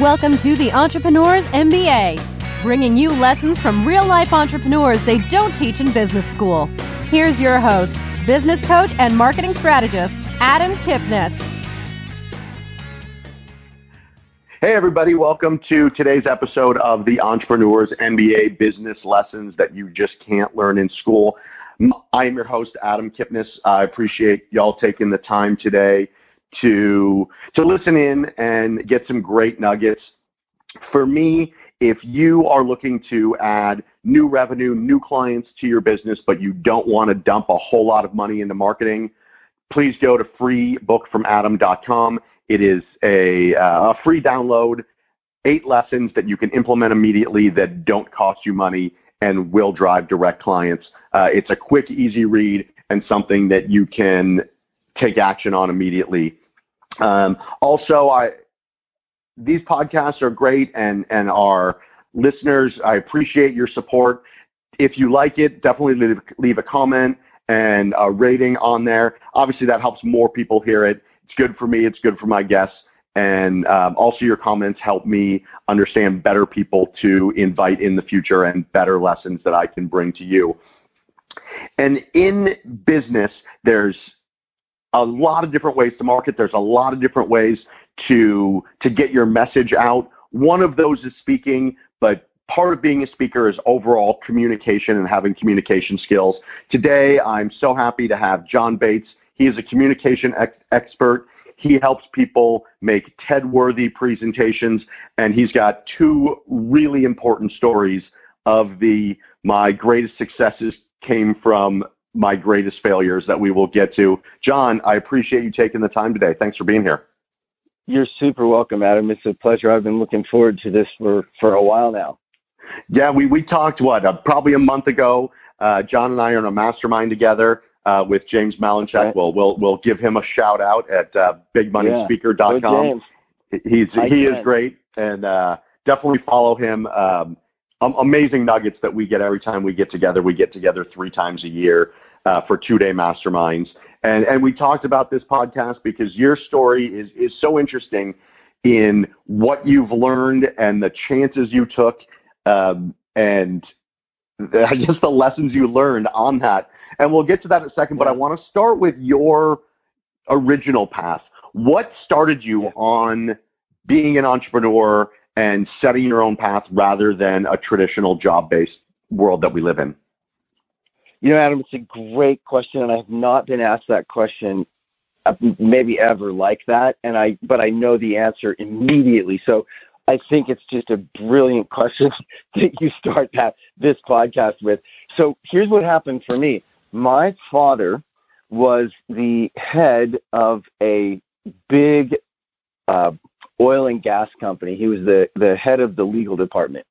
Welcome to the Entrepreneurs MBA, bringing you lessons from real life entrepreneurs they don't teach in business school. Here's your host, business coach and marketing strategist, Adam Kipnes. Hey, everybody, welcome to today's episode of the Entrepreneurs MBA Business Lessons that you just can't learn in school. I am your host, Adam Kipnes. I appreciate y'all taking the time today to to listen in and get some great nuggets. For me, if you are looking to add new revenue, new clients to your business, but you don't want to dump a whole lot of money into marketing, please go to freebookfromadam.com. It is a, uh, a free download, eight lessons that you can implement immediately that don't cost you money and will drive direct clients. Uh, it's a quick, easy read and something that you can take action on immediately. Um, also, I these podcasts are great, and and our listeners, I appreciate your support. If you like it, definitely leave, leave a comment and a rating on there. Obviously, that helps more people hear it. It's good for me. It's good for my guests. And um, also, your comments help me understand better people to invite in the future and better lessons that I can bring to you. And in business, there's a lot of different ways to market. There's a lot of different ways to to get your message out. One of those is speaking, but part of being a speaker is overall communication and having communication skills. Today, I'm so happy to have John Bates. He is a communication ex- expert. He helps people make TED-worthy presentations, and he's got two really important stories of the my greatest successes came from my greatest failures that we will get to. John, I appreciate you taking the time today. Thanks for being here. You're super welcome, Adam. It's a pleasure. I've been looking forward to this for, for a while now. Yeah, we, we talked, what, uh, probably a month ago. Uh, John and I are in a mastermind together uh, with James Malinchak. Right. We'll, we'll, we'll give him a shout out at uh, bigmoneyspeaker.com. Yeah. He's, he is great, and uh, definitely follow him. Um, amazing nuggets that we get every time we get together. We get together three times a year uh, for two day masterminds. And, and we talked about this podcast because your story is, is so interesting in what you've learned and the chances you took um, and I guess the lessons you learned on that. And we'll get to that in a second, but I want to start with your original path. What started you on being an entrepreneur and setting your own path rather than a traditional job based world that we live in? You know, Adam, it's a great question, and I have not been asked that question uh, maybe ever like that, and I but I know the answer immediately. So I think it's just a brilliant question that you start that this podcast with. So here's what happened for me. My father was the head of a big uh, oil and gas company. He was the the head of the legal department,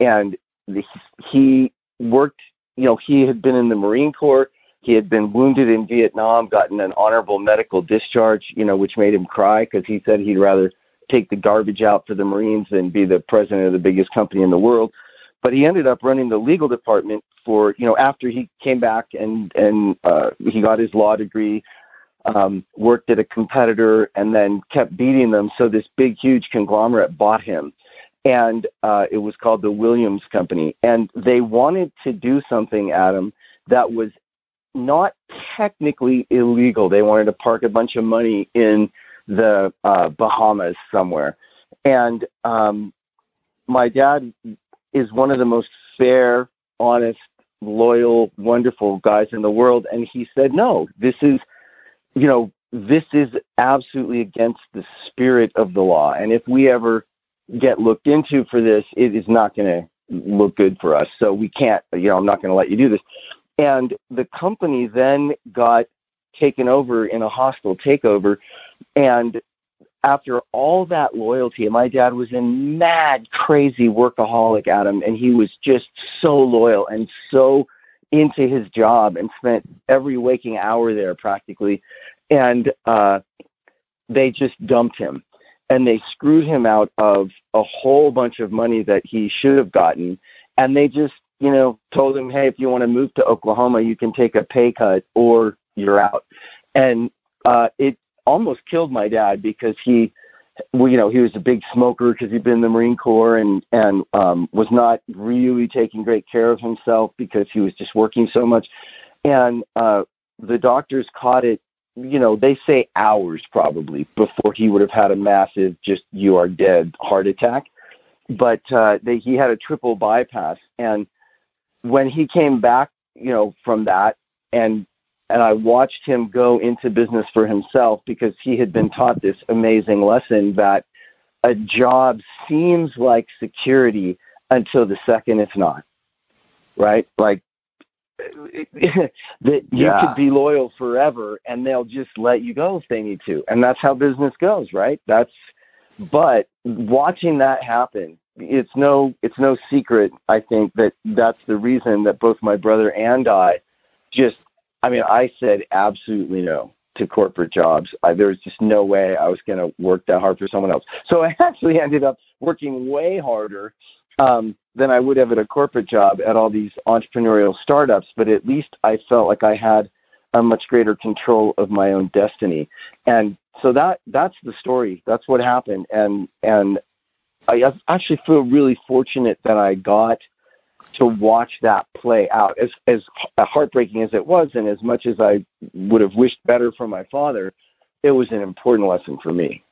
and the, he worked you know, he had been in the Marine Corps. He had been wounded in Vietnam, gotten an honorable medical discharge, you know, which made him cry because he said he'd rather take the garbage out for the Marines than be the president of the biggest company in the world. But he ended up running the legal department for, you know, after he came back and and uh, he got his law degree, um, worked at a competitor, and then kept beating them. So this big, huge conglomerate bought him and uh, it was called the Williams Company. And they wanted to do something, Adam, that was not technically illegal. They wanted to park a bunch of money in the uh, Bahamas somewhere. And um, my dad is one of the most fair, honest, loyal, wonderful guys in the world. And he said, no, this is, you know, this is absolutely against the spirit of the law. And if we ever get looked into for this, it is not going to look good for us. So we can't, you know, I'm not going to let you do this. And the company then got taken over in a hostile takeover. And after all that loyalty, my dad was a mad, crazy workaholic, Adam, and he was just so loyal and so into his job and spent every waking hour there practically. And uh, they just dumped him. And they screwed him out of a whole bunch of money that he should have gotten. And they just you know told him hey if you want to move to oklahoma you can take a pay cut or you're out. And uh it almost killed my dad because he well, you know, he was a big smoker because he'd been in the Marine Corps and and um, was not really taking great care of himself because he was just working so much. And uh, the doctors caught it. You know, they say hours probably before he would have had a massive, just you are dead heart attack. But uh, they, he had a triple bypass, and when he came back, you know, from that, and and I watched him go into business for himself because he had been taught this amazing lesson that a job seems like security until the second it's not. Right? Like that you yeah. could be loyal forever and they'll just let you go if they need to. And that's how business goes, right? That's but watching that happen, it's no it's no secret I think that that's the reason that both my brother and I just I mean, I said absolutely no to corporate jobs. I, there was just no way I was going to work that hard for someone else. So I actually ended up working way harder um, than I would have at a corporate job at all these entrepreneurial startups. But at least I felt like I had a much greater control of my own destiny. And so that that's the story. That's what happened. And and I actually feel really fortunate that I got – to watch that play out. As as heartbreaking as it was, and as much as I would have wished better for my father, it was an important lesson for me.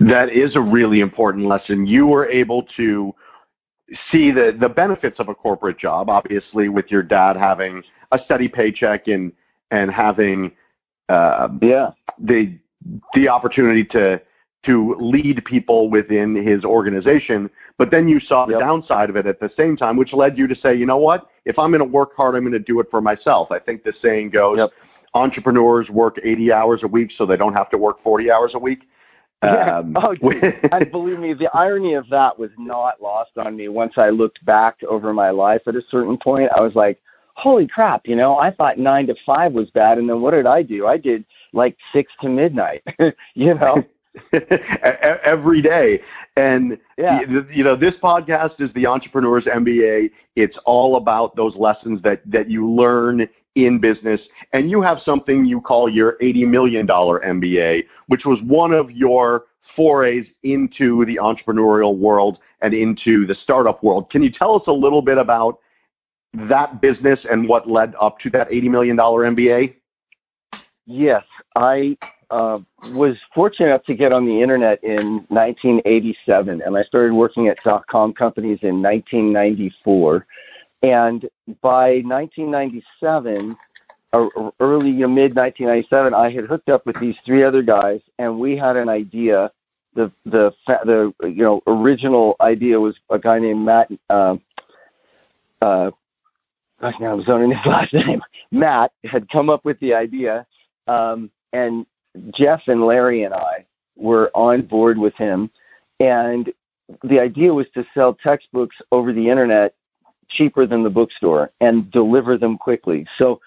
That is a really important lesson. You were able to see the the benefits of a corporate job, obviously, with your dad having a steady paycheck and and having uh, yeah the the opportunity to to lead people within his organization. But then you saw the yep. downside of it at the same time, which led you to say, you know what? If I'm going to work hard, I'm going to do it for myself. I think the saying goes, yep. entrepreneurs work 80 hours a week so they don't have to work 40 hours a week. Yeah. Um, oh, and believe me, the irony of that was not lost on me. Once I looked back over my life at a certain point, I was like, holy crap, you know, I thought nine to five was bad. And then what did I do? I did like six to midnight, you know? every day. And yeah. you know, this podcast is the Entrepreneurs MBA. It's all about those lessons that that you learn in business. And you have something you call your $80 million MBA, which was one of your forays into the entrepreneurial world and into the startup world. Can you tell us a little bit about that business and what led up to that $80 million MBA? Yes, I uh, was fortunate enough to get on the internet in 1987, and I started working at dot com companies in 1994. And by 1997, or early mid 1997, I had hooked up with these three other guys, and we had an idea. The the the you know original idea was a guy named Matt. Uh, uh, gosh, now I'm zoning his last name. Matt had come up with the idea, um, and Jeff and Larry and I were on board with him, and the idea was to sell textbooks over the internet cheaper than the bookstore and deliver them quickly. So,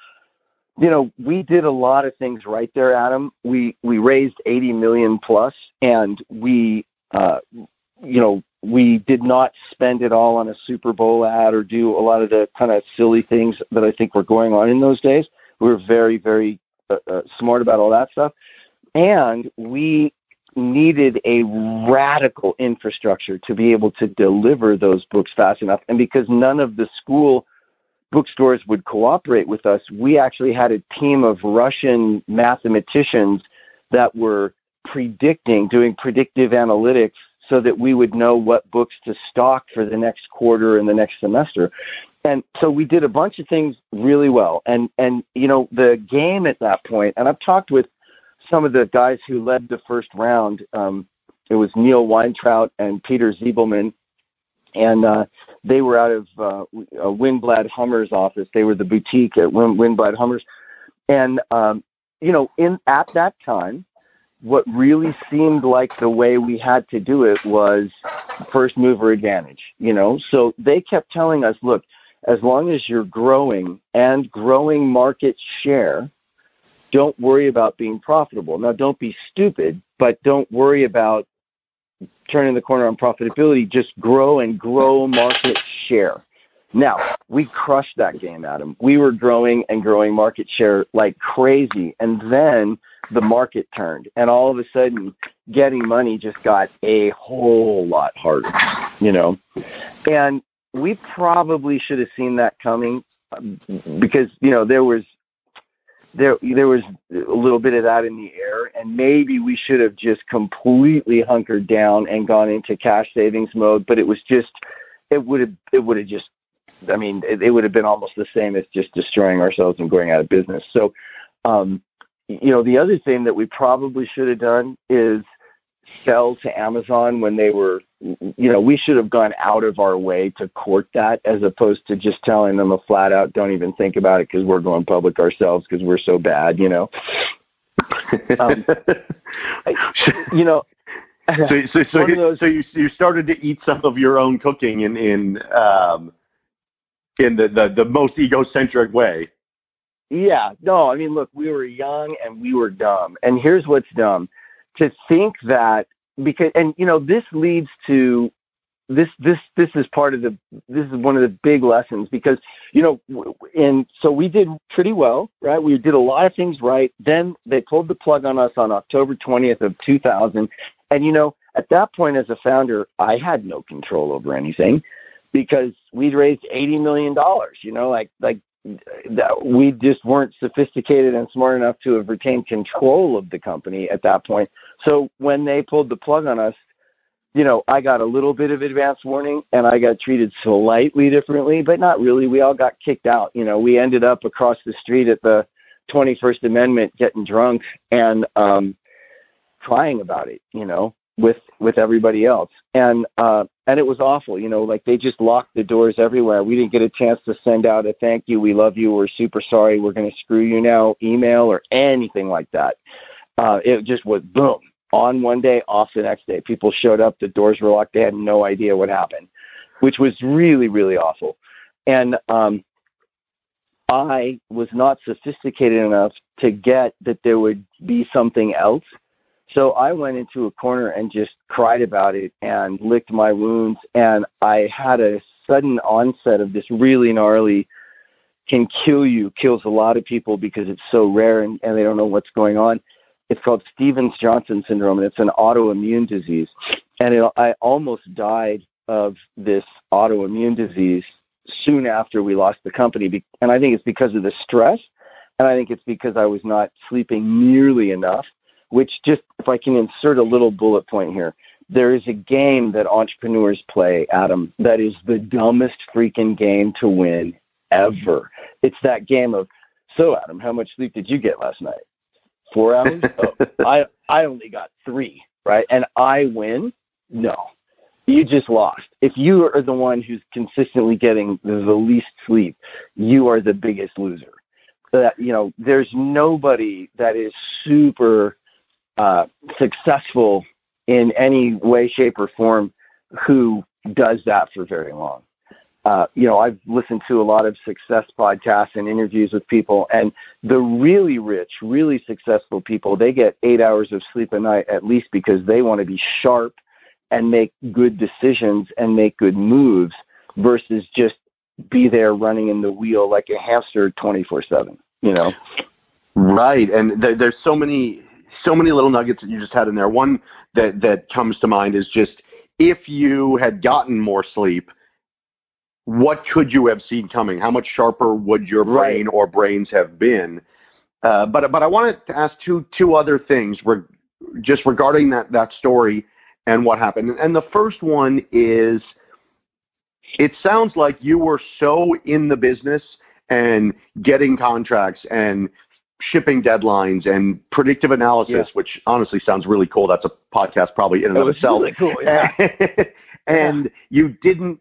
you know, we did a lot of things right there, Adam. We we raised 80 million plus, and we, uh, you know, we did not spend it all on a Super Bowl ad or do a lot of the kind of silly things that I think were going on in those days. We were very, very uh, uh, smart about all that stuff. And we needed a radical infrastructure to be able to deliver those books fast enough. And because none of the school bookstores would cooperate with us, we actually had a team of Russian mathematicians that were predicting, doing predictive analytics so that we would know what books to stock for the next quarter and the next semester. And so we did a bunch of things really well. And and you know the game at that point and i've talked with some of the guys who led the first round um it was neil weintraut and peter ziebelman and uh they were out of uh, uh winblad hummers office. They were the boutique at Win- winblad hummers. And um you know in at that time what really seemed like the way we had to do it was first mover advantage you know so they kept telling us look as long as you're growing and growing market share, don't worry about being profitable. Now, don't be stupid, but don't worry about turning the corner on profitability. Just grow and grow market share. Now, we crushed that game, Adam. We were growing and growing market share like crazy. And then the market turned. And all of a sudden, getting money just got a whole lot harder, you know. And we probably should have seen that coming because you know there was there there was a little bit of that in the air and maybe we should have just completely hunkered down and gone into cash savings mode but it was just it would have it would have just i mean it, it would have been almost the same as just destroying ourselves and going out of business so um you know the other thing that we probably should have done is sell to Amazon when they were, you know, we should have gone out of our way to court that as opposed to just telling them a flat out, don't even think about it because we're going public ourselves because we're so bad, you know. um, you know. So, so, so, those, so you you started to eat some of your own cooking in in um, in the, the the most egocentric way. Yeah, no, I mean, look, we were young and we were dumb. And here's what's dumb. To think that because and you know this leads to this this this is part of the this is one of the big lessons because you know and so we did pretty well right? We did a lot of things right. Then they pulled the plug on us on October 20th of 2000 and you know at that point as a founder I had no control over anything because we'd raised 80 million dollars you know like like that we just weren't sophisticated and smart enough to have retained control of the company at that point. So when they pulled the plug on us, you know, I got a little bit of advance warning and I got treated slightly differently, but not really. We all got kicked out. You know, we ended up across the street at the 21st Amendment getting drunk and um crying about it, you know with with everybody else and uh and it was awful you know like they just locked the doors everywhere. We didn't get a chance to send out a thank you we love you we're super sorry we're going to screw you now email or anything like that. Uh it just was boom. On one day off the next day people showed up the doors were locked they had no idea what happened which was really really awful. And um i was not sophisticated enough to get that there would be something else so I went into a corner and just cried about it and licked my wounds. And I had a sudden onset of this really gnarly, can kill you, kills a lot of people because it's so rare and, and they don't know what's going on. It's called Stevens Johnson syndrome, and it's an autoimmune disease. And it, I almost died of this autoimmune disease soon after we lost the company. And I think it's because of the stress, and I think it's because I was not sleeping nearly enough which just, if I can insert a little bullet point here, there is a game that entrepreneurs play, Adam, that is the dumbest freaking game to win ever. It's that game of, so Adam, how much sleep did you get last night? Four hours? oh, I I only got three, right? And I win? No. You just lost. If you are the one who's consistently getting the least sleep, you are the biggest loser. That you know, there's nobody that is super uh, successful in any way, shape, or form who does that for very long. Uh, you know, I've listened to a lot of success podcasts and interviews with people, and the really rich, really successful people, they get eight hours of sleep a night at least because they want to be sharp and make good decisions and make good moves versus just be there running in the wheel like a hamster 24 7, you know? Right. And th- there's so many so many little nuggets that you just had in there. One that that comes to mind is just if you had gotten more sleep, what could you have seen coming? How much sharper would your brain right. or brains have been? Uh, but but I wanted to ask two two other things re- just regarding that that story and what happened. And the first one is, it sounds like you were so in the business and getting contracts and shipping deadlines and predictive analysis, yeah. which honestly sounds really cool. That's a podcast probably in and of itself. Really cool, yeah. and yeah. you didn't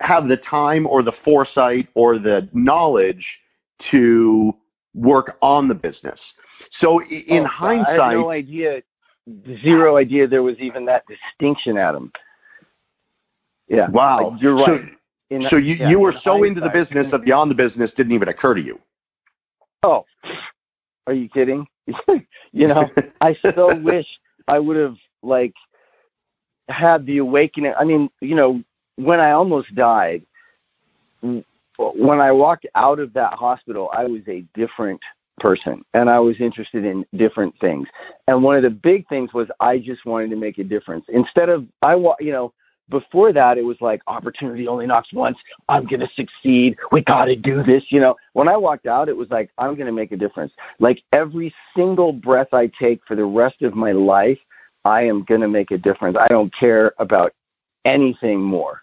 have the time or the foresight or the knowledge to work on the business. So in oh, hindsight, I had no idea, zero idea there was even that distinction, Adam. Yeah. Wow. Like, you're right. So, in, so you, yeah, you were so into the business that beyond the business didn't even occur to you. Oh, are you kidding? you know, I so wish I would have like had the awakening. I mean, you know, when I almost died, when I walked out of that hospital, I was a different person and I was interested in different things. And one of the big things was I just wanted to make a difference. Instead of I you know, before that it was like opportunity only knocks once. I'm going to succeed. We got to do this, you know. When I walked out it was like I'm going to make a difference. Like every single breath I take for the rest of my life, I am going to make a difference. I don't care about anything more.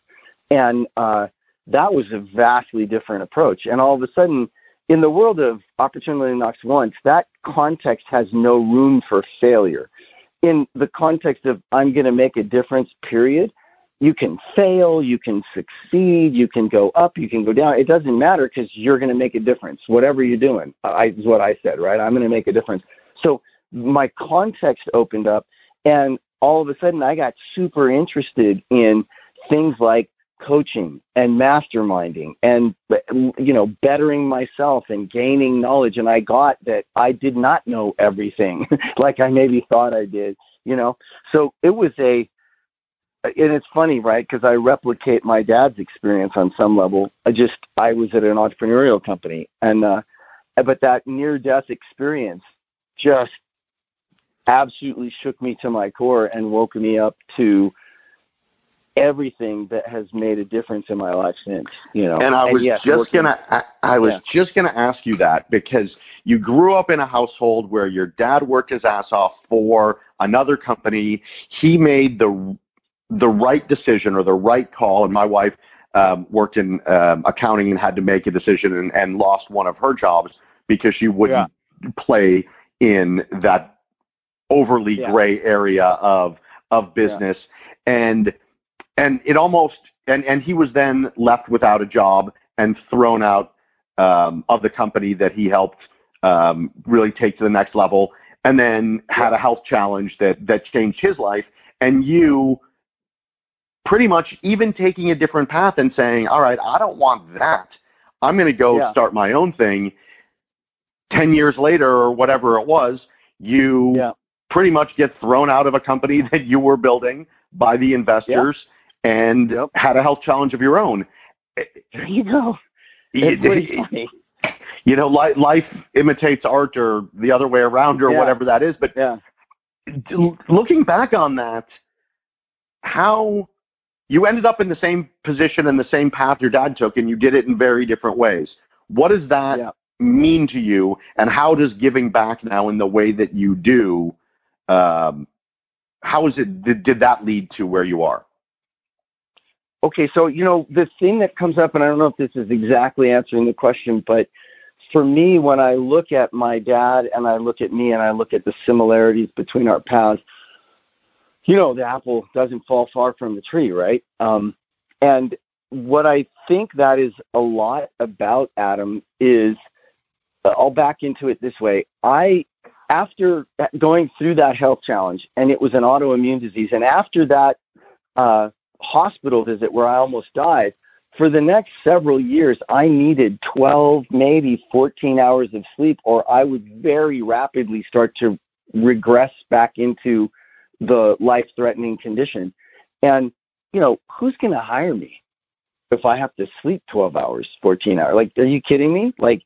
And uh that was a vastly different approach. And all of a sudden in the world of opportunity only knocks once, that context has no room for failure. In the context of I'm going to make a difference, period, you can fail, you can succeed, you can go up, you can go down. It doesn't matter because you're going to make a difference. Whatever you're doing, uh, I, is what I said, right? I'm going to make a difference. So my context opened up, and all of a sudden I got super interested in things like coaching and masterminding and you know bettering myself and gaining knowledge and i got that i did not know everything like i maybe thought i did you know so it was a and it's funny right because i replicate my dad's experience on some level i just i was at an entrepreneurial company and uh but that near death experience just absolutely shook me to my core and woke me up to everything that has made a difference in my life since. You know, and I was and yes, just working, gonna, I, I was yeah. just gonna ask you that because you grew up in a household where your dad worked his ass off for another company. He made the the right decision or the right call, and my wife um, worked in um, accounting and had to make a decision and, and lost one of her jobs because she wouldn't yeah. play in that overly yeah. gray area of of business and and it almost and and he was then left without a job and thrown out um, of the company that he helped um, really take to the next level, and then had a health challenge that that changed his life. And you pretty much even taking a different path and saying, "All right, I don't want that. I'm going to go yeah. start my own thing." Ten years later, or whatever it was, you yeah. pretty much get thrown out of a company that you were building by the investors. Yeah and yep. had a health challenge of your own. Eh, there you go. It's pretty funny. You know, life, life imitates art, or the other way around, or whatever that is. But yeah. looking back on that, how you ended up in the same position and the same path your dad took, and you did it in very different ways. What does that yeah. mean to you, and how does giving back now in the way that you do? Um, how is it? Did, did that lead to where you are? Okay, so you know the thing that comes up, and I don't know if this is exactly answering the question, but for me, when I look at my dad and I look at me and I look at the similarities between our paths, you know, the apple doesn't fall far from the tree, right? Um, and what I think that is a lot about Adam is, I'll back into it this way. I, after going through that health challenge, and it was an autoimmune disease, and after that, uh, hospital visit where I almost died, for the next several years, I needed 12, maybe 14 hours of sleep, or I would very rapidly start to regress back into the life threatening condition. And, you know, who's going to hire me if I have to sleep 12 hours, 14 hours? Like, are you kidding me? Like,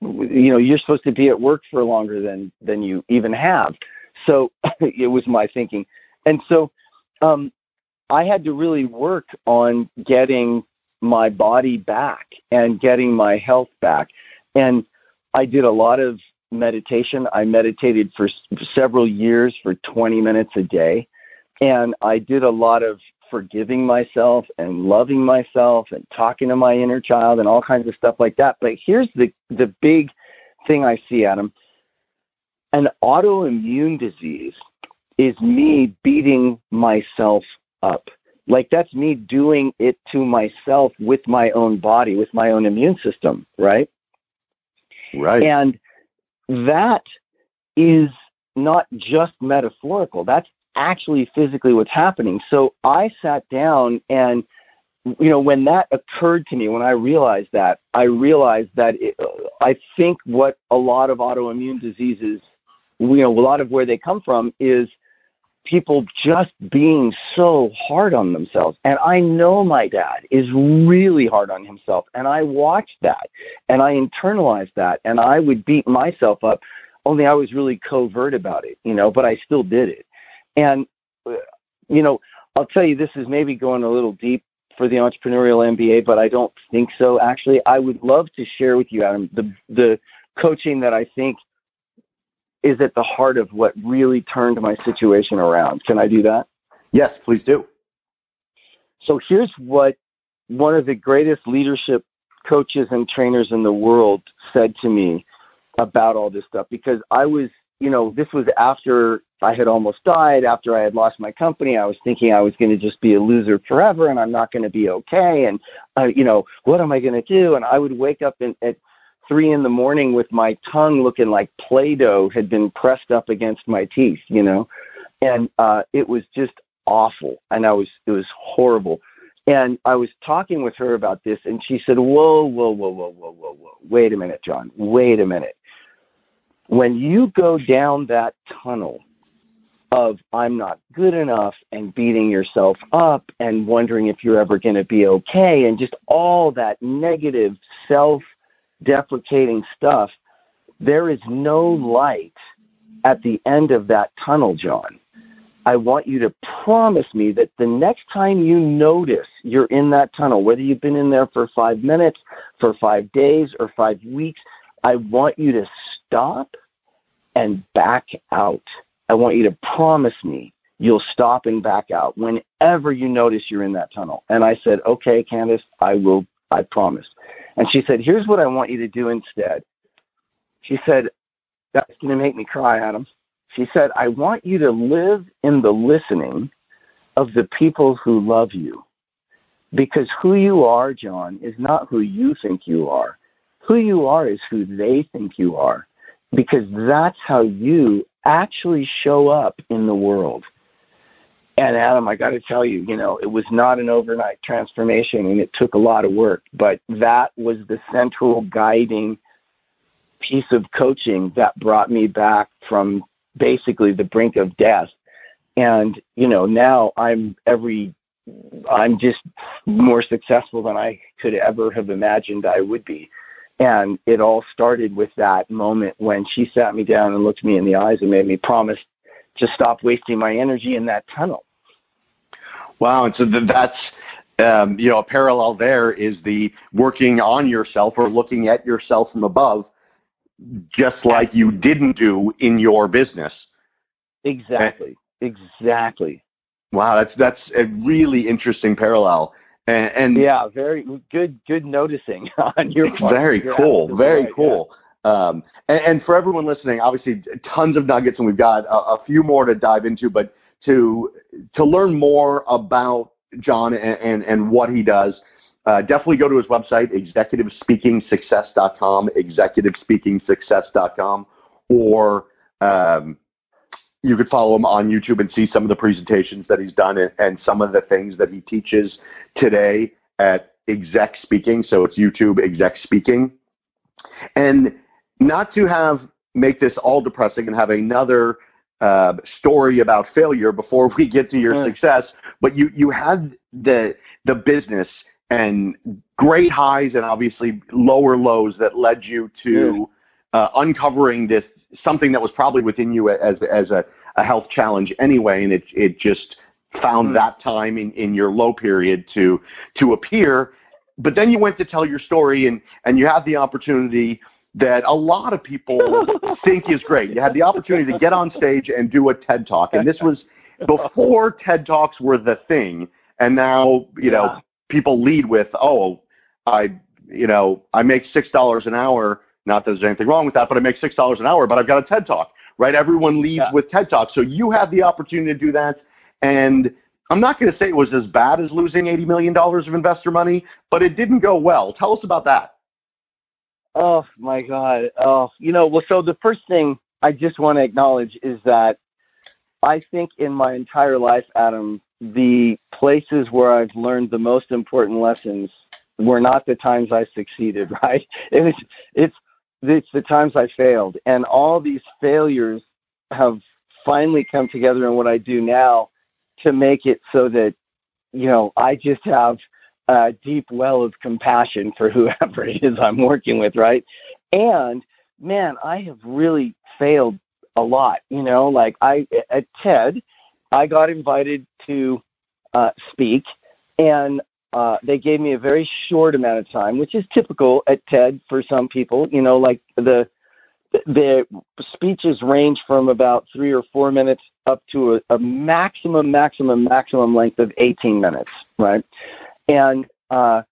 you know, you're supposed to be at work for longer than, than you even have. So it was my thinking. And so, um, I had to really work on getting my body back and getting my health back. And I did a lot of meditation. I meditated for several years for 20 minutes a day. And I did a lot of forgiving myself and loving myself and talking to my inner child and all kinds of stuff like that. But here's the, the big thing I see, Adam. An autoimmune disease is me beating myself up. Like that's me doing it to myself with my own body, with my own immune system, right? Right. And that is not just metaphorical. That's actually physically what's happening. So I sat down and you know when that occurred to me when i realized that i realized that it, i think what a lot of autoimmune diseases you know a lot of where they come from is people just being so hard on themselves. And I know my dad is really hard on himself. And I watched that and I internalized that and I would beat myself up, only I was really covert about it, you know, but I still did it. And, uh, you know, I'll tell you, this is maybe going a little deep for the entrepreneurial MBA, but I don't think so. Actually, I would love to share with you, Adam, the the coaching that I think is at the heart of what really turned my situation around. Can I do that? Yes, please do. So here's what one of the greatest leadership coaches and trainers in the world said to me about all this stuff because I was, you know, this was after I had almost died, after I had lost my company. I was thinking I was going to just be a loser forever and I'm not going to be okay. And, uh, you know, what am I going to do? And I would wake up in, at three in the morning with my tongue looking like Play-Doh had been pressed up against my teeth, you know, and uh, it was just awful, and I was it was horrible. And I was talking with her about this, and she said, "Whoa, whoa, whoa, whoa, whoa, whoa, whoa! Wait a minute, John. Wait a minute. When you go down that tunnel." of I'm not good enough and beating yourself up and wondering if you're ever going to be okay and just all that negative self deprecating stuff, there is no light at the end of that tunnel, John. I want you to promise me that the next time you notice you're in that tunnel, whether you've been in there for five minutes, for five days, or five weeks, I want you to stop and back out. I want you to promise me you'll stop and back out whenever you notice you're in that tunnel. And I said, okay, Candace, I will, I promise. And she said, Here's what I want you to do instead. She said, That's going to make me cry, Adam. She said, I want you to live in the listening of the people who love you. Because who you are, John, is not who you think you are. Who you are is who they think you are. Because that's how you actually show up in the world. And Adam, I got to tell you, you know, it was not an overnight transformation and it took a lot of work, but that was the central guiding piece of coaching that brought me back from basically the brink of death. And, you know, now I'm every, I'm just more successful than I could ever have imagined I would be. And it all started with that moment when she sat me down and looked me in the eyes and made me promise to stop wasting my energy in that tunnel. Wow, and so that's um, you know a parallel there is the working on yourself or looking at yourself from above, just like you didn't do in your business. Exactly. And, exactly. Wow, that's that's a really interesting parallel. And, and, yeah, very good. Good noticing on your part. Very cool. Very right, cool. Yeah. Um, and, and, for everyone listening, obviously, tons of nuggets, and we've got a, a, few more to dive into. But to to learn more about John and, and, and what he does, uh, definitely go to his website, executivespeakingsuccess.com, executivespeakingsuccess.com, or um, you could follow him on YouTube and see some of the presentations that he's done and, and some of the things that he teaches today at Exec Speaking. So it's YouTube Exec Speaking. And not to have make this all depressing and have another uh, story about failure before we get to your success, but you you had the the business and great highs and obviously lower lows that led you to uh, uncovering this something that was probably within you as as a, a health challenge anyway, and it it just found mm. that time in, in your low period to to appear. But then you went to tell your story and and you had the opportunity that a lot of people think is great. You had the opportunity to get on stage and do a TED Talk, and this was before TED Talks were the thing. And now, you know, people lead with, "Oh, I, you know, I make six dollars an hour. Not that there's anything wrong with that, but I make six dollars an hour. But I've got a TED Talk, right? Everyone leads yeah. with TED Talk, so you had the opportunity to do that, and I'm not going to say it was as bad as losing $80 million of investor money, but it didn't go well. Tell us about that. Oh my God. Oh, you know, well, so the first thing I just want to acknowledge is that I think in my entire life, Adam, the places where I've learned the most important lessons were not the times I succeeded, right? It was, it's, it's the times I failed. And all these failures have finally come together in what I do now to make it so that, you know, I just have a deep well of compassion for whoever it is I'm working with, right? And man, I have really failed a lot, you know, like I at TED, I got invited to uh, speak and uh, they gave me a very short amount of time, which is typical at TED for some people. You know, like the the speeches range from about three or four minutes up to a, a maximum, maximum, maximum length of 18 minutes, right? And uh,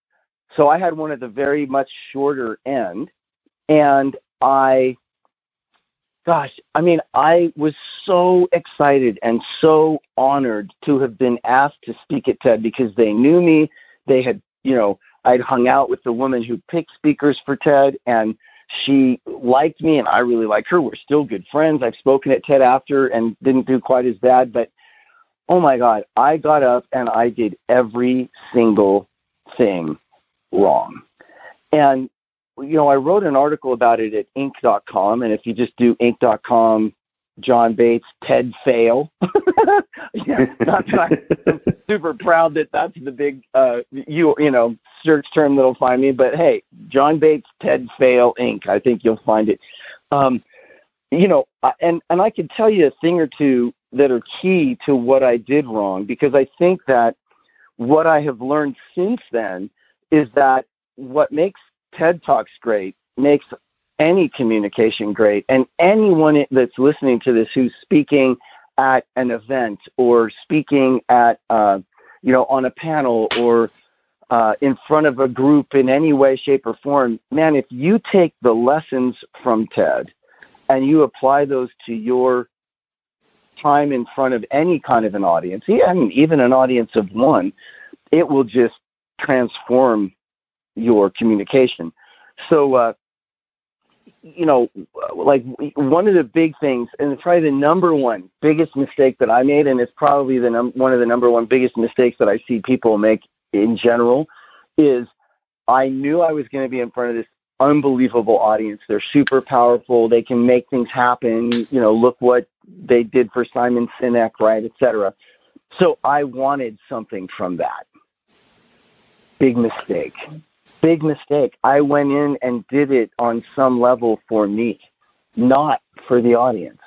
so I had one at the very much shorter end, and I, gosh, I mean, I was so excited and so honored to have been asked to speak at TED because they knew me. They had, you know, I'd hung out with the woman who picked speakers for TED, and she liked me and I really liked her. We're still good friends. I've spoken at TED after and didn't do quite as bad, but oh my God, I got up and I did every single thing wrong. And, you know, I wrote an article about it at Inc.com. And if you just do Inc.com John Bates, TED fail. yeah, not I'm super proud that that's the big uh, you you know search term that'll find me. But hey, John Bates, TED fail Inc. I think you'll find it. Um, you know, and and I can tell you a thing or two that are key to what I did wrong because I think that what I have learned since then is that what makes TED Talks great makes any communication great. And anyone that's listening to this who's speaking at an event or speaking at, uh, you know, on a panel or uh, in front of a group in any way, shape, or form, man, if you take the lessons from TED and you apply those to your time in front of any kind of an audience, mean, even an audience of one, it will just transform your communication. So, uh, you know, like one of the big things, and probably the number one biggest mistake that I made, and it's probably the num- one of the number one biggest mistakes that I see people make in general, is I knew I was going to be in front of this unbelievable audience. They're super powerful. They can make things happen. You know, look what they did for Simon Sinek, right, et cetera. So I wanted something from that. Big mistake big mistake. I went in and did it on some level for me, not for the audience.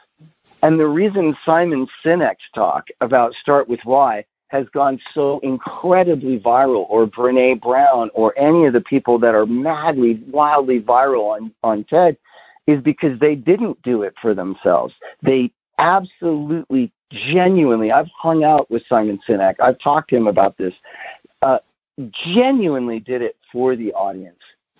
And the reason Simon Sinek's talk about Start With Why has gone so incredibly viral, or Brene Brown, or any of the people that are madly, wildly viral on, on TED, is because they didn't do it for themselves. They absolutely, genuinely, I've hung out with Simon Sinek, I've talked to him about this. Uh, genuinely did it for the audience.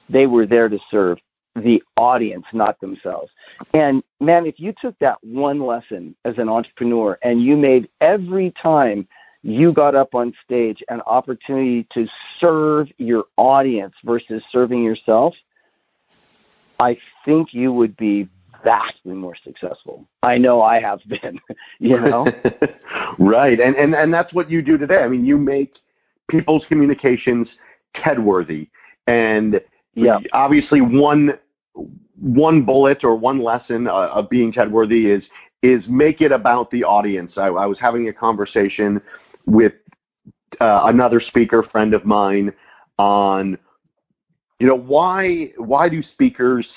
They were there to serve the audience, not themselves. And man, if you took that one lesson as an entrepreneur and you made every time you got up on stage an opportunity to serve your audience versus serving yourself, I think you would be vastly more successful. I know I have been, you know. right. And and and that's what you do today. I mean, you make people's communications TED worthy. And yeah. obviously one one bullet or one lesson uh, of being TED worthy is is make it about the audience. I, I was having a conversation with uh, another speaker friend of mine on you know why why do speakers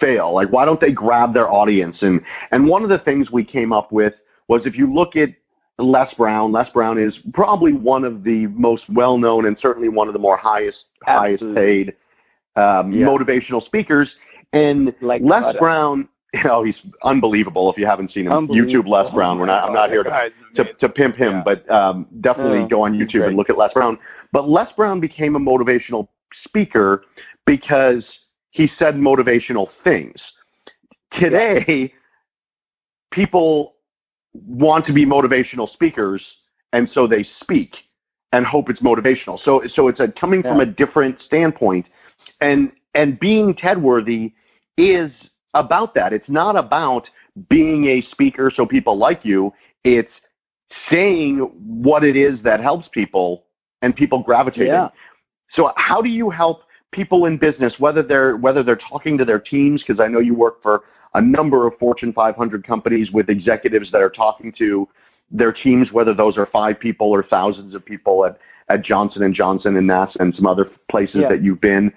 fail like why don't they grab their audience and and one of the things we came up with was if you look at Les Brown. Les Brown is probably one of the most well-known and certainly one of the more highest highest paid um, yeah. motivational speakers. And like Les Brown, you know, he's unbelievable. If you haven't seen him, YouTube Les Brown. We're not. I'm not here to to, to pimp him, yeah. but um, definitely go on YouTube and look at Les Brown. But Les Brown became a motivational speaker because he said motivational things. Today, people want to be motivational speakers, and so they speak and hope it's motivational. So so it's a coming yeah. from a different standpoint, and and being TED worthy is about that. It's not about being a speaker so people like you. It's saying what it is that helps people and people gravitating. Yeah. So how do you help people in business, whether they're whether they're talking to their teams, because I know you work for a number of Fortune 500 companies with executives that are talking to their teams, whether those are five people or thousands of people at, at Johnson and Johnson and NASA and some other places yeah. that you've been,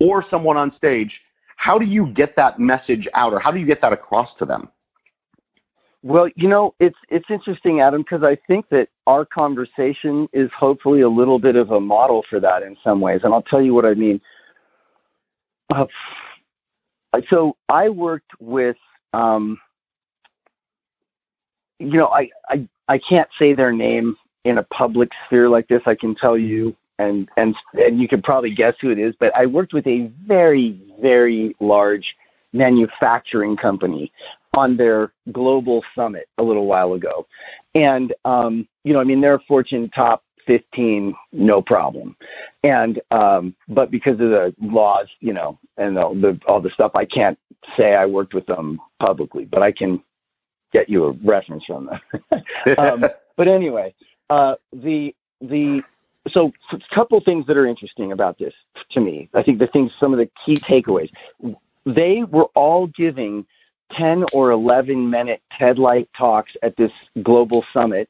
or someone on stage. How do you get that message out, or how do you get that across to them? Well, you know, it's it's interesting, Adam, because I think that our conversation is hopefully a little bit of a model for that in some ways, and I'll tell you what I mean. Uh, so I worked with, um, you know, I, I I can't say their name in a public sphere like this. I can tell you, and and and you can probably guess who it is. But I worked with a very very large manufacturing company on their global summit a little while ago. And, um, you know, I mean, they're Fortune top 15, no problem. And, um, but because of the laws, you know, and the, the, all the stuff, I can't say I worked with them publicly, but I can get you a reference from them. um, but anyway, uh, the, the, so a couple things that are interesting about this to me. I think the things, some of the key takeaways they were all giving 10 or 11 minute TED Light talks at this global summit.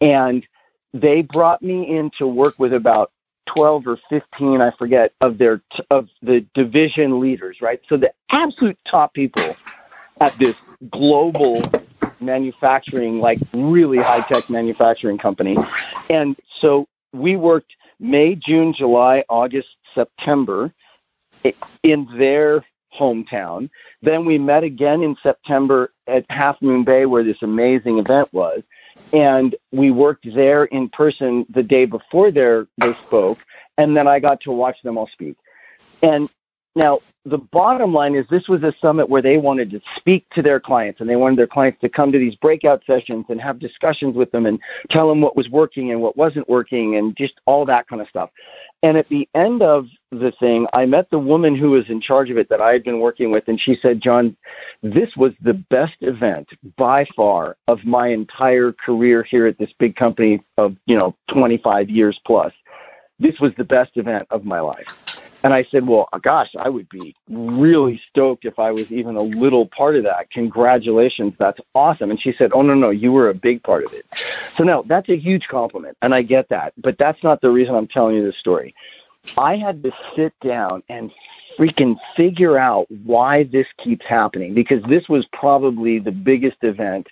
And they brought me in to work with about 12 or 15, I forget, of their of the division leaders, right? So the absolute top people at this global manufacturing, like really high tech manufacturing company. And so we worked May, June, July, August, September in their hometown. Then we met again in September at Half Moon Bay, where this amazing event was. And we worked there in person the day before they spoke. And then I got to watch them all speak. And now, the bottom line is this was a summit where they wanted to speak to their clients and they wanted their clients to come to these breakout sessions and have discussions with them and tell them what was working and what wasn't working and just all that kind of stuff. And at the end of the thing, I met the woman who was in charge of it that I had been working with and she said, "John, this was the best event by far of my entire career here at this big company of, you know, 25 years plus. This was the best event of my life." And I said, Well, gosh, I would be really stoked if I was even a little part of that. Congratulations, that's awesome. And she said, Oh, no, no, you were a big part of it. So, no, that's a huge compliment, and I get that. But that's not the reason I'm telling you this story. I had to sit down and freaking figure out why this keeps happening because this was probably the biggest event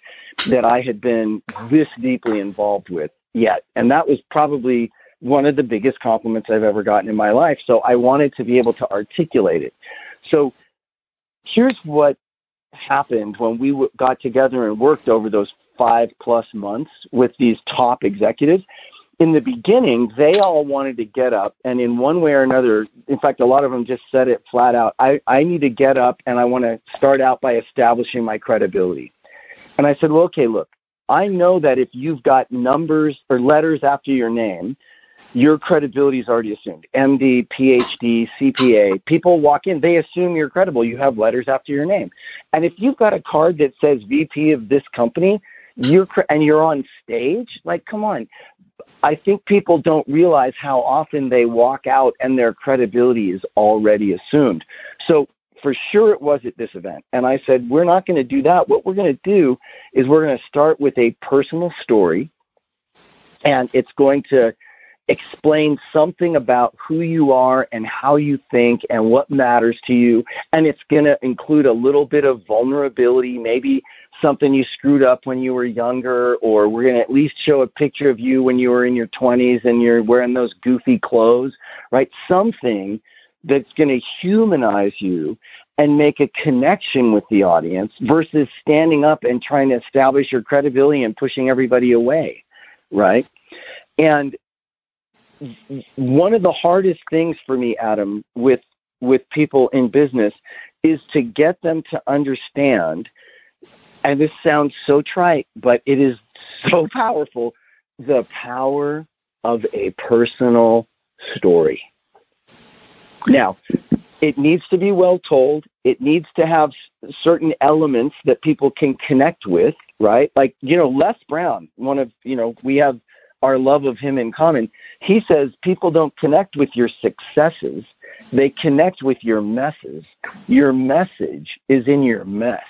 that I had been this deeply involved with yet. And that was probably one of the biggest compliments I've ever gotten in my life. So I wanted to be able to articulate it. So here's what happened when we w- got together and worked over those five plus months with these top executives. In the beginning, they all wanted to get up, and in one way or another, in fact, a lot of them just said it flat out I, I need to get up and I want to start out by establishing my credibility. And I said, Well, okay, look, I know that if you've got numbers or letters after your name, your credibility is already assumed. MD, PhD, CPA. People walk in, they assume you're credible. You have letters after your name. And if you've got a card that says VP of this company, you're and you're on stage, like come on. I think people don't realize how often they walk out and their credibility is already assumed. So for sure it was at this event. And I said, we're not going to do that. What we're going to do is we're going to start with a personal story and it's going to explain something about who you are and how you think and what matters to you. And it's going to include a little bit of vulnerability, maybe something you screwed up when you were younger, or we're going to at least show a picture of you when you were in your 20s and you're wearing those goofy clothes, right? Something that's going to humanize you and make a connection with the audience versus standing up and trying to establish your credibility and pushing everybody away, right? And one of the hardest things for me, Adam, with with people in business is to get them to understand and this sounds so trite, but it is so powerful the power of a personal story. Now, it needs to be well told. It needs to have certain elements that people can connect with, right? Like, you know, Les Brown, one of, you know, we have our love of him in common. He says people don't connect with your successes, They connect with your messes. Your message is in your mess.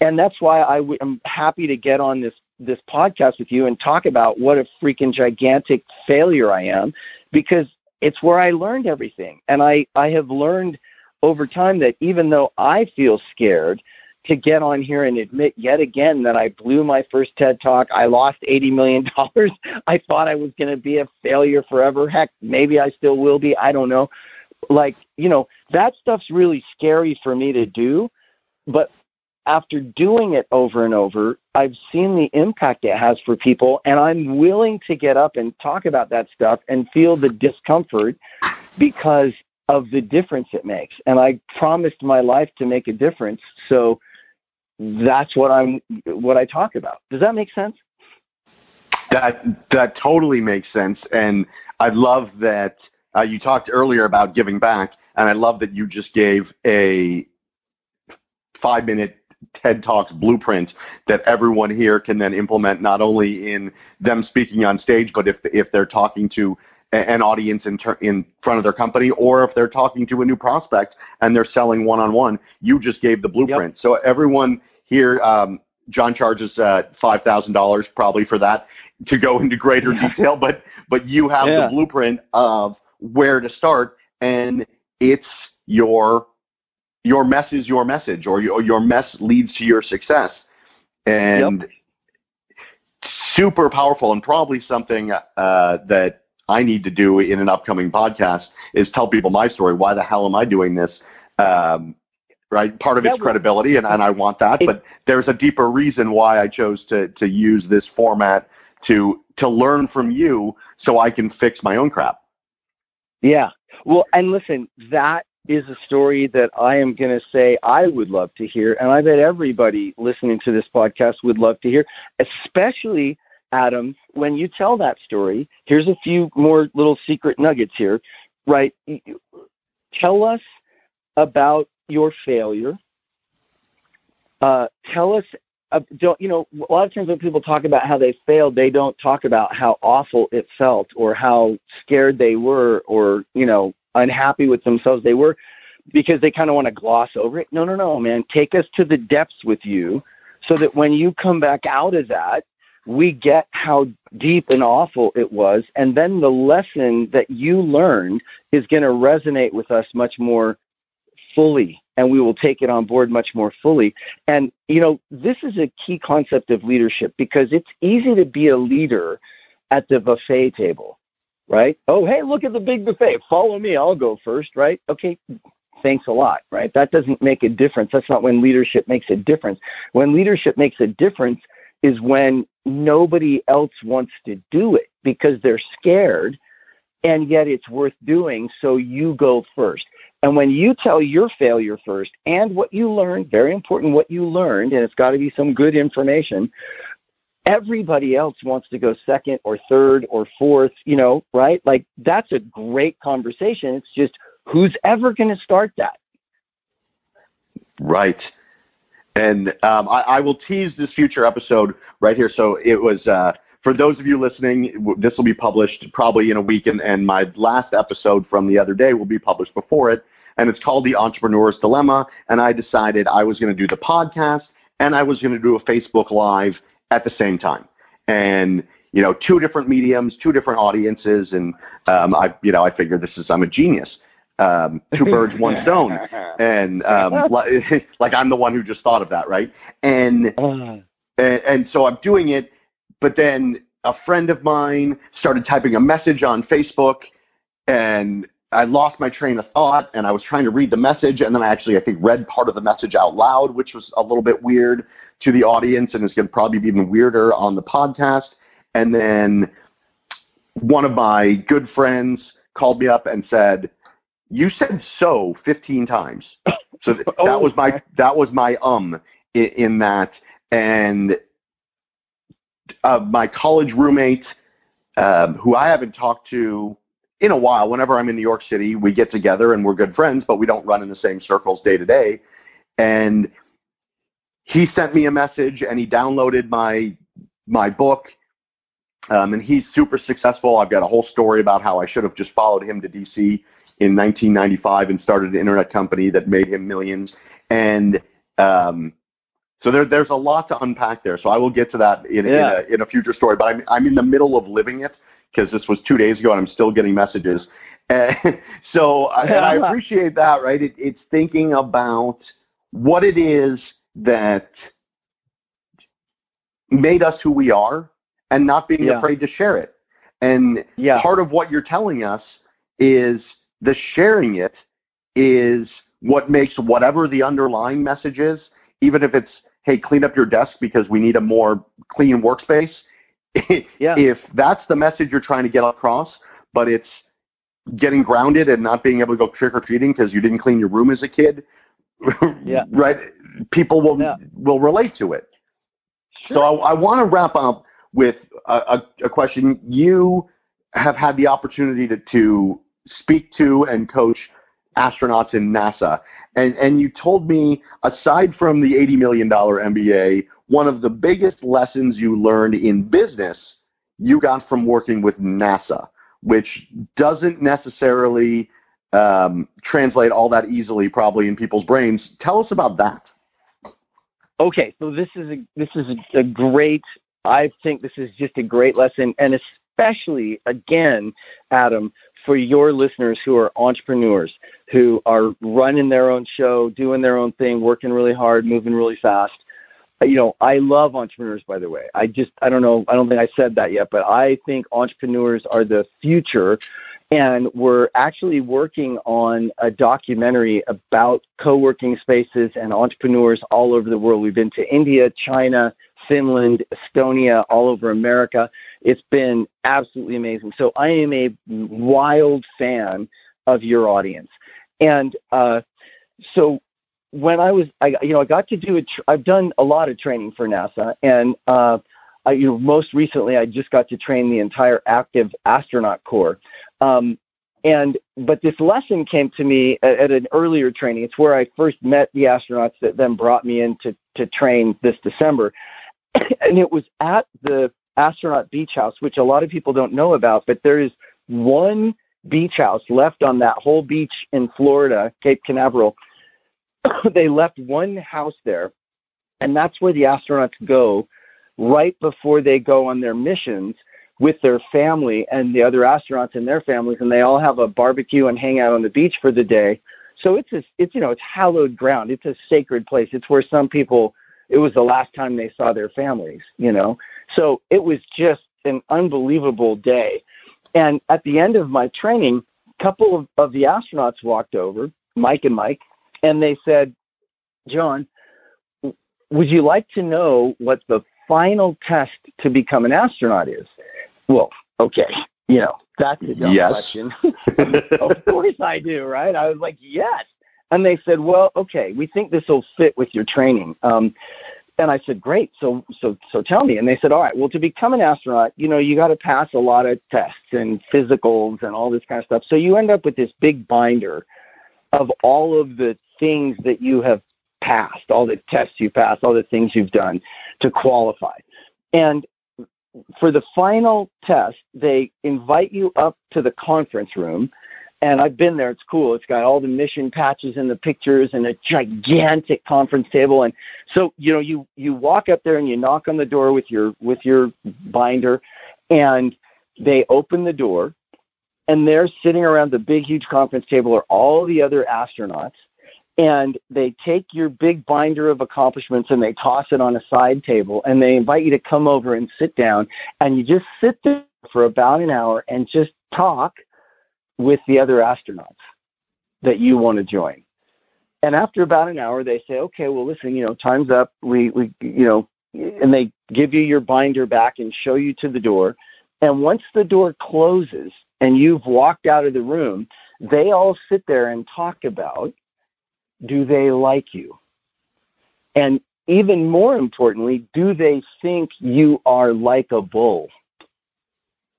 And that's why i w- I'm happy to get on this this podcast with you and talk about what a freaking gigantic failure I am because it's where I learned everything. And I, I have learned over time that even though I feel scared to get on here and admit yet again that I blew my first TED talk, I lost $80 million. I thought I was going to be a failure forever. Heck, maybe I still will be. I don't know. Like, you know, that stuff's really scary for me to do. But after doing it over and over, I've seen the impact it has for people, and I'm willing to get up and talk about that stuff and feel the discomfort because of the difference it makes. And I promised my life to make a difference, so that's what I'm what I talk about. Does that make sense? That that totally makes sense, and I love that uh, you talked earlier about giving back, and I love that you just gave a five minute TED Talks blueprint that everyone here can then implement not only in them speaking on stage, but if if they're talking to an audience in, ter- in front of their company, or if they're talking to a new prospect and they're selling one on one, you just gave the blueprint. Yep. So everyone here, um, John charges uh, five thousand dollars probably for that to go into greater detail, but but you have yeah. the blueprint of where to start, and it's your your mess is your message, or your, your mess leads to your success. And yep. super powerful, and probably something uh, that I need to do in an upcoming podcast is tell people my story. Why the hell am I doing this? Um, right? Part of it's credibility, and, and I want that, but there's a deeper reason why I chose to to use this format to to learn from you, so I can fix my own crap. Yeah. Well, and listen, that is a story that I am going to say I would love to hear, and I bet everybody listening to this podcast would love to hear, especially Adam, when you tell that story. Here's a few more little secret nuggets here, right? Tell us about your failure. Uh, tell us uh, don't you know a lot of times when people talk about how they failed they don't talk about how awful it felt or how scared they were or you know unhappy with themselves they were because they kind of want to gloss over it. No, no, no, man. Take us to the depths with you so that when you come back out of that, we get how deep and awful it was. And then the lesson that you learned is going to resonate with us much more fully and we will take it on board much more fully. And, you know, this is a key concept of leadership because it's easy to be a leader at the buffet table right? Oh, hey, look at the big buffet. Follow me. I'll go first, right? Okay, thanks a lot, right? That doesn't make a difference. That's not when leadership makes a difference. When leadership makes a difference is when nobody else wants to do it because they're scared and yet it's worth doing, so you go first. And when you tell your failure first and what you learned, very important what you learned, and it's got to be some good information, everybody else wants to go second or third or fourth, you know, right? Like that's a great conversation. It's just who's ever going to start that? Right. And um, I, I, will tease this future episode right here. So it was uh, for those of you listening. This will be published probably in a week, and, and my last episode from the other day will be published before it. And it's called The Entrepreneur's Dilemma. And I decided I was going to do the podcast and I was going to do a Facebook Live at the same time. And you know, two different mediums, two different audiences, and um, I, you know, I figured this is I'm a genius. Um, two birds, one stone, and um, like, like I'm the one who just thought of that, right? And, and and so I'm doing it, but then a friend of mine started typing a message on Facebook, and I lost my train of thought, and I was trying to read the message, and then I actually I think read part of the message out loud, which was a little bit weird to the audience and is going to probably be even weirder on the podcast. And then one of my good friends called me up and said, "You said so 15 times." So th- oh, that was my that was my um in, in that, and uh, my college roommate, um, who I haven't talked to in a while. Whenever I'm in New York City, we get together and we're good friends, but we don't run in the same circles day to day. And he sent me a message and he downloaded my my book um, and he's super successful i've got a whole story about how i should have just followed him to dc in 1995 and started an internet company that made him millions. And um, so there, there's a lot to unpack there. So I will get to that in, yeah. in, a, in a future story. But I'm, I'm in the middle of living it because this was two days ago and I'm still getting messages. And so I, and I appreciate that, right? It, it's thinking about what it is that made us who we are and not being yeah. afraid to share it. And yeah. part of what you're telling us is the sharing it is what makes whatever the underlying message is, even if it's, hey, clean up your desk because we need a more clean workspace. yeah. If that's the message you're trying to get across, but it's getting grounded and not being able to go trick or treating because you didn't clean your room as a kid, yeah. right? People will yeah. will relate to it. Sure. So I, I want to wrap up with a, a, a, question. You have had the opportunity to, to speak to and coach astronauts in NASA. And, and you told me, aside from the $80 million MBA, one of the biggest lessons you learned in business you got from working with NASA, which doesn't necessarily um, translate all that easily, probably in people's brains. Tell us about that. Okay, so this is a this is a, great. I think this is just a great lesson, and especially again, Adam, for your listeners who are entrepreneurs, who are running their own show, doing their own thing, working really hard, moving really fast. You know, I love entrepreneurs, by the way. I just, I don't know, I don't think I said that yet, but I think entrepreneurs are the future and we're actually working on a documentary about co-working spaces and entrepreneurs all over the world. We've been to India, China, Finland, Estonia, all over America. It's been absolutely amazing. So I am a wild fan of your audience, and uh, so when I was, I, you know, I got to do it. Tr- I've done a lot of training for NASA, and uh, I, you know, most recently, I just got to train the entire active astronaut corps. Um, and but this lesson came to me at, at, an earlier training. It's where I first met the astronauts that then brought me in to, to train this December. And it was at the astronaut beach house, which a lot of people don't know about, but there is one beach house left on that whole beach in Florida, Cape Canaveral. they left one house there, and that's where the astronauts go right before they go on their missions with their family and the other astronauts and their families, and they all have a barbecue and hang out on the beach for the day. So it's a, it's you know it's hallowed ground. It's a sacred place. It's where some people it was the last time they saw their families. You know, so it was just an unbelievable day. And at the end of my training, a couple of, of the astronauts walked over, Mike and Mike, and they said, "John, would you like to know what the final test to become an astronaut is? Well, okay, you know, that's a dumb yes. question. of course I do, right? I was like, yes. And they said, well, okay, we think this will fit with your training. Um, and I said, great. So, so, so tell me. And they said, all right, well, to become an astronaut, you know, you got to pass a lot of tests and physicals and all this kind of stuff. So you end up with this big binder of all of the things that you have passed, all the tests you passed, all the things you've done to qualify. And for the final test, they invite you up to the conference room. And I've been there. It's cool. It's got all the mission patches and the pictures and a gigantic conference table. And so, you know, you you walk up there and you knock on the door with your with your binder, and they open the door, and they're sitting around the big, huge conference table, are all the other astronauts and they take your big binder of accomplishments and they toss it on a side table and they invite you to come over and sit down and you just sit there for about an hour and just talk with the other astronauts that you want to join. And after about an hour they say, "Okay, well listen, you know, time's up. We we you know, and they give you your binder back and show you to the door. And once the door closes and you've walked out of the room, they all sit there and talk about do they like you? And even more importantly, do they think you are likable?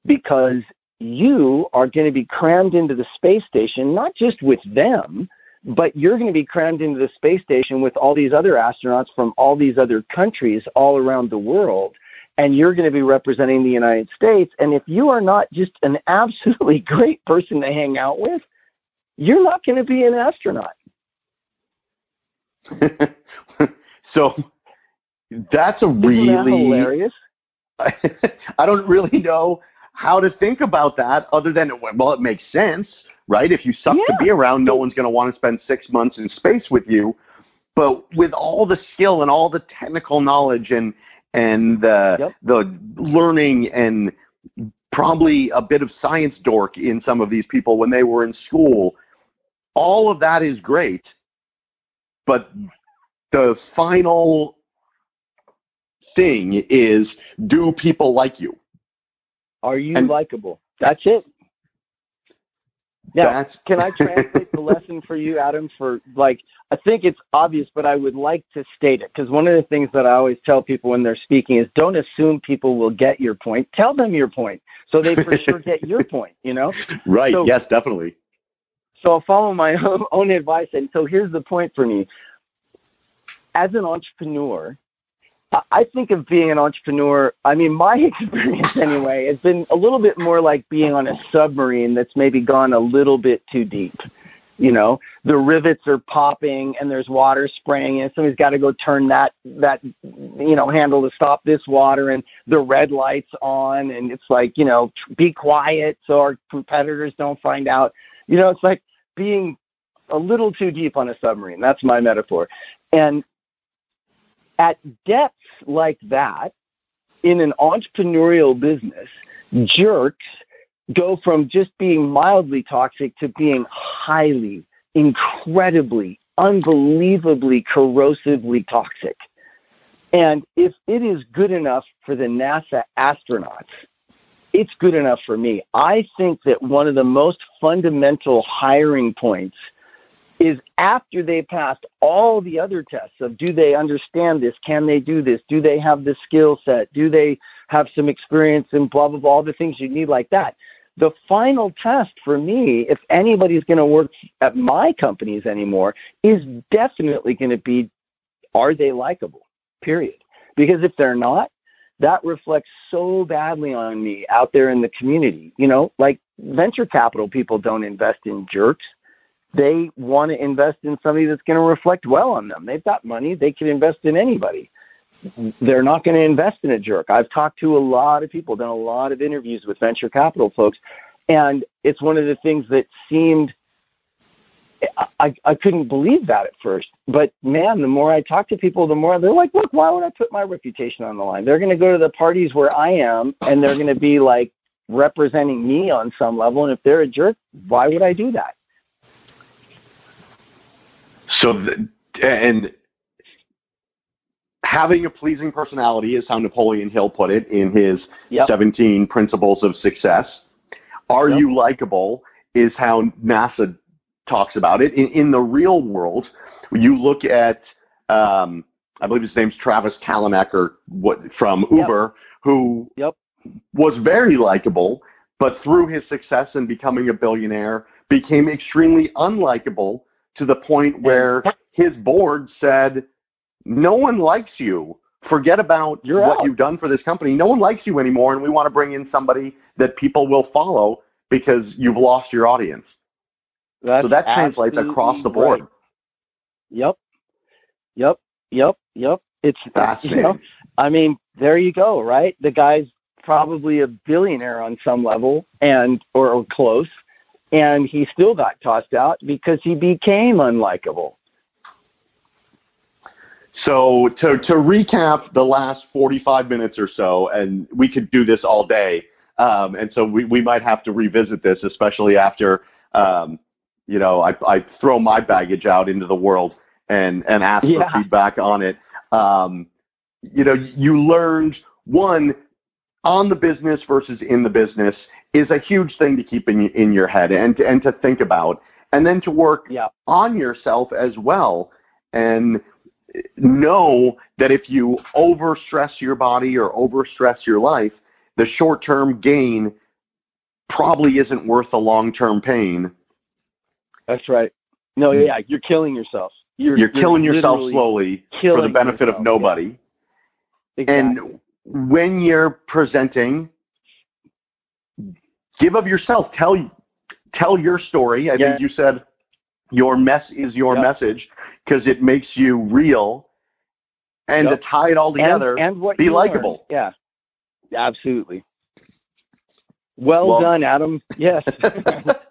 Because you are going to be crammed into the space station, not just with them, but you're going to be crammed into the space station with all these other astronauts from all these other countries all around the world. And you're going to be representing the United States. And if you are not just an absolutely great person to hang out with, you're not going to be an astronaut. so that's a Isn't really that hilarious. I don't really know how to think about that other than well, it makes sense, right? If you suck to be around, no one's going to want to spend six months in space with you. But with all the skill and all the technical knowledge and and the Yep. the learning and probably a bit of science dork in some of these people when they were in school, all of that is great. But the final thing is do people like you? Are you And- likable? That's it. Now, That's can I translate the lesson for you, Adam? For like, I think it's obvious, but I would like to state it because one of the things that I always tell people when they're speaking is don't assume people will get your point. Tell them your point so they for sure get your point. You know. right. So- yes, definitely. So I'll follow my own, own advice. And so here's the point for me. As an entrepreneur, I- think of being an entrepreneur. I mean, my experience anyway has been a little bit more like being on a submarine that's maybe gone a little bit too deep. You know, the rivets are popping and there's water spraying, and somebody's got to go turn that that you know handle to stop this water, and the red lights on, and it's like you know, be quiet so our competitors don't find out. You know, it's like being a little too deep on a submarine. That's my metaphor. And at depths like that, in an entrepreneurial business, jerks go from just being mildly toxic to being highly, incredibly, unbelievably corrosively toxic. And if it is good enough for the NASA astronauts, it's good enough for me. I think that one of the most fundamental hiring points is after they passed all the other tests of do they understand this? Can they do this? Do they have the skill set? Do they have some experience and blah, blah, blah, all the things you need like that. The final test for me, if anybody's going to work at my companies anymore, is definitely going to be are they likable? Period. Because if they're not, that reflects so badly on me out there in the community. You know, like venture capital people don't invest in jerks. They want to invest in somebody that's going to reflect well on them. They've got money, they can invest in anybody. They're not going to invest in a jerk. I've talked to a lot of people, done a lot of interviews with venture capital folks, and it's one of the things that seemed I, I couldn't believe that at first. But man, the more I talk to people, the more they're like, look, why would I put my reputation on the line? They're going to go to the parties where I am and they're going to be like representing me on some level. And if they're a jerk, why would I do that? So, the, and having a pleasing personality is how Napoleon Hill put it in his Yep. 17 Principles of Success. Are Yep. you likable is how NASA talks about it. In, in the real world, you look at, um, I believe his name's Travis Kalanick or what from Uber, who Yep. was very likable, but through his success in becoming a billionaire, became extremely unlikable to the point where his board said, "No one likes you. Forget about You're what out." you've done for this company. No one likes you anymore, and we want to bring in somebody that people will follow because you've lost your audience." That's so that translates across the board. right. Yep. Yep. Yep. Yep. It's you Fascinating. know, I mean, there you go, right? The guy's probably a billionaire on some level and or, or close, and he still got tossed out because he became unlikable. So to to recap the last 45 minutes or so, and we could do this all day, um, and so we, we might have to revisit this, especially after um, you know I, I throw my baggage out into the world and and ask Yeah. for feedback on it. Um, you know, you learned one on the business versus in the business is a huge thing to keep in in your head and to, and to think about, and then to work Yeah. on yourself as well and know that if you overstress your body or overstress your life, the short term gain probably isn't worth the long term pain. That's right. No, yeah, you're killing yourself. You're, You're killing yourself literally slowly for the killing benefit of yourself, nobody. Exactly. And when you're presenting, give of yourself. Tell tell your story. I Yeah. think you said your mess is your Yep. message because it makes you real. And Yep. to tie it all together, and, and what be likable. Yeah, absolutely. Well, Well- done, Adam. Yes.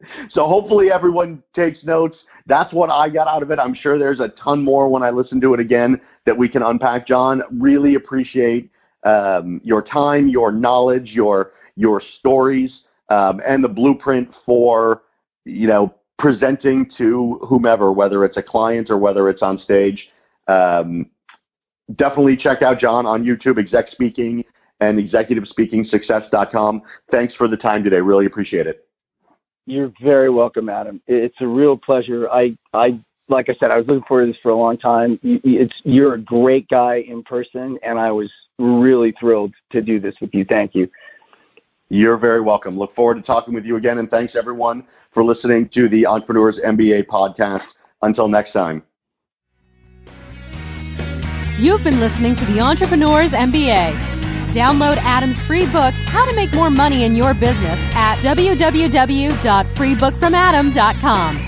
so hopefully everyone takes notes. That's what I got out of it. I'm sure there's a ton more when I listen to it again that we can unpack. John, really appreciate um, your time, your knowledge, your your stories, um, and the blueprint for you know presenting to whomever, whether it's a client or whether it's on stage. Um, definitely check out John on YouTube, Exec Speaking and Executive Speaking Success.com. Thanks for the time today. Really appreciate it. You're very welcome, Adam. It's a real pleasure. I, I, like I said, I was looking forward to this for a long time. It's you're a great guy in person, and I was really thrilled to do this with you. Thank you. You're very welcome. Look forward to talking with you again, and thanks everyone for listening to the Entrepreneurs MBA podcast. Until next time. You've been listening to the Entrepreneurs MBA. Download Adam's free book, How to Make More Money in Your Business, at www.freebookfromadam.com.